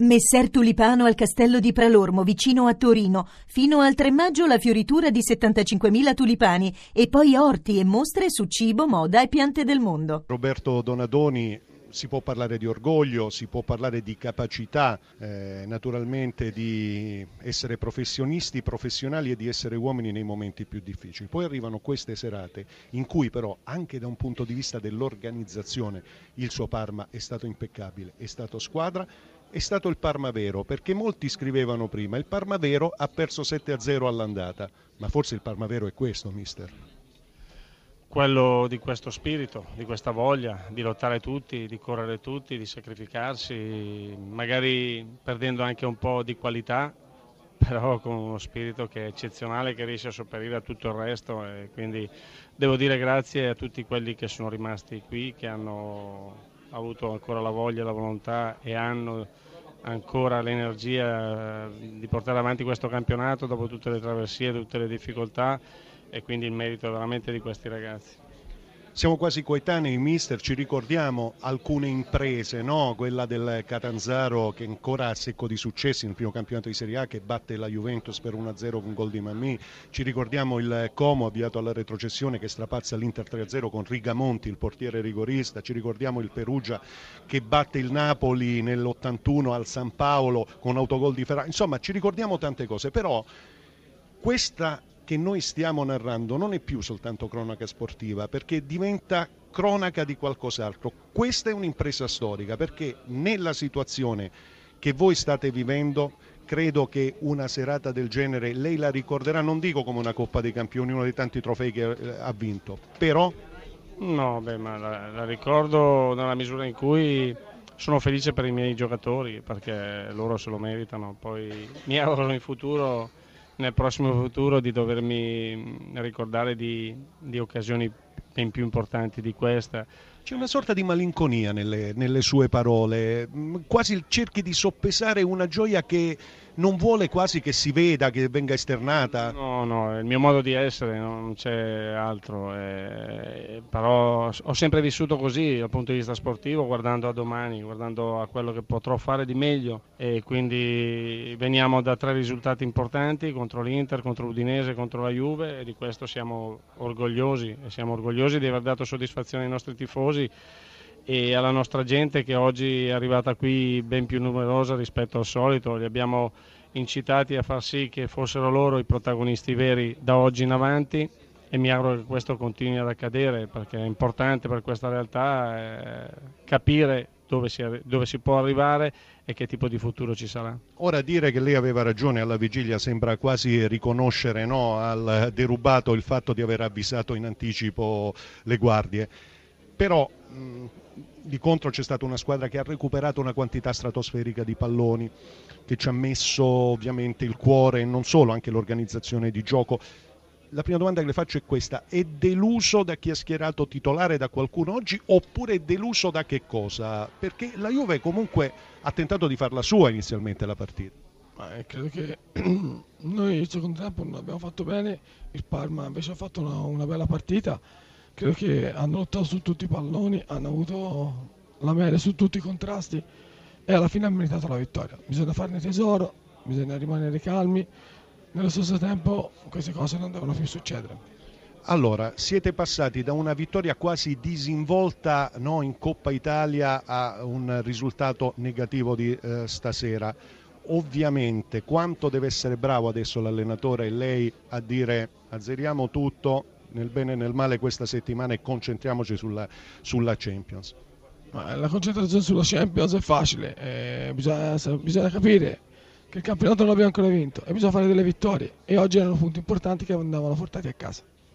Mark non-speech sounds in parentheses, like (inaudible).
Messer Tulipano al castello di Pralormo, vicino a Torino. Fino al 3 maggio la fioritura di 75.000 tulipani e poi orti e mostre su cibo, moda e piante del mondo. Roberto Donadoni si può parlare di orgoglio, si può parlare di capacità, eh, naturalmente di essere professionisti, professionali e di essere uomini nei momenti più difficili. Poi arrivano queste serate in cui però anche da un punto di vista dell'organizzazione il suo Parma è stato impeccabile, è stato squadra, è stato il Parma vero, perché molti scrivevano prima il Parma vero ha perso 7-0 all'andata, ma forse il Parma vero è questo, mister. Quello di questo spirito, di questa voglia di lottare tutti, di correre tutti, di sacrificarsi, magari perdendo anche un po' di qualità, però con uno spirito che è eccezionale, che riesce a sopperire a tutto il resto. E quindi devo dire grazie a tutti quelli che sono rimasti qui, che hanno avuto ancora la voglia, la volontà e hanno ancora l'energia di portare avanti questo campionato dopo tutte le traversie, tutte le difficoltà e quindi il merito veramente di questi ragazzi. Siamo quasi coetanei, mister, ci ricordiamo alcune imprese, no? quella del Catanzaro che ancora ha secco di successi nel primo campionato di Serie A che batte la Juventus per 1-0 con gol di Mammi, ci ricordiamo il Como avviato alla retrocessione che strapazza l'Inter 3-0 con Rigamonti, il portiere rigorista, ci ricordiamo il Perugia che batte il Napoli nell'81 al San Paolo con autogol di Ferrari, insomma ci ricordiamo tante cose, però questa che noi stiamo narrando non è più soltanto cronaca sportiva, perché diventa cronaca di qualcos'altro. Questa è un'impresa storica, perché nella situazione che voi state vivendo credo che una serata del genere lei la ricorderà, non dico come una Coppa dei Campioni, uno dei tanti trofei che eh, ha vinto, però... No, beh, ma la, la ricordo nella misura in cui sono felice per i miei giocatori perché loro se lo meritano, poi mi auguro in futuro nel prossimo futuro di dovermi ricordare di, di occasioni ben più importanti di questa. C'è una sorta di malinconia nelle, nelle, sue parole, mm, quasi cerchi di soppesare una gioia che non vuole quasi che si veda, che venga esternata. No, no, è il mio modo di essere, non c'è altro. Eh, però ho sempre vissuto così dal punto di vista sportivo, guardando a domani, guardando a quello che potrò fare di meglio e quindi veniamo da tre risultati importanti contro l'Inter, contro l'Udinese, contro la Juve e di questo siamo orgogliosi e siamo orgogliosi di aver dato soddisfazione ai nostri tifosi e alla nostra gente che oggi è arrivata qui ben più numerosa rispetto al solito. Li abbiamo incitati a far sì che fossero loro i protagonisti veri da oggi in avanti e mi auguro che questo continui ad accadere perché è importante per questa realtà eh, capire dove si, dove si, può arrivare e che tipo di futuro ci sarà. Ora dire che lei aveva ragione alla vigilia sembra quasi riconoscere no, al derubato il fatto di aver avvisato in anticipo le guardie, però mh, di contro c'è stata una squadra che ha recuperato una quantità stratosferica di palloni, che ci ha messo ovviamente il cuore e non solo, anche l'organizzazione di gioco. La prima domanda che le faccio è questa, è deluso da chi ha schierato titolare da qualcuno oggi oppure è deluso da che cosa? Perché la Juve comunque ha tentato di farla sua inizialmente la partita. Eh, credo che (clears throat) noi il secondo tempo non abbiamo fatto bene, il Parma invece ha fatto una, una bella partita credo che hanno lottato su tutti i palloni, hanno avuto la meglio su tutti i contrasti e alla fine hanno meritato la vittoria. Bisogna farne tesoro, bisogna rimanere calmi, nello stesso tempo queste cose non devono più succedere. Allora, siete passati da una vittoria quasi disinvolta no, in Coppa Italia a un risultato negativo di eh, stasera. Ovviamente quanto deve essere bravo adesso l'allenatore e lei a dire azzeriamo tutto, nel bene e nel male questa settimana e concentriamoci sulla, sulla Champions. Ma la concentrazione sulla Champions è facile, eh, bisogna, bisogna, capire che il campionato non l'abbiamo ancora vinto e bisogna fare delle vittorie e oggi erano punti importanti che andavano portati a casa.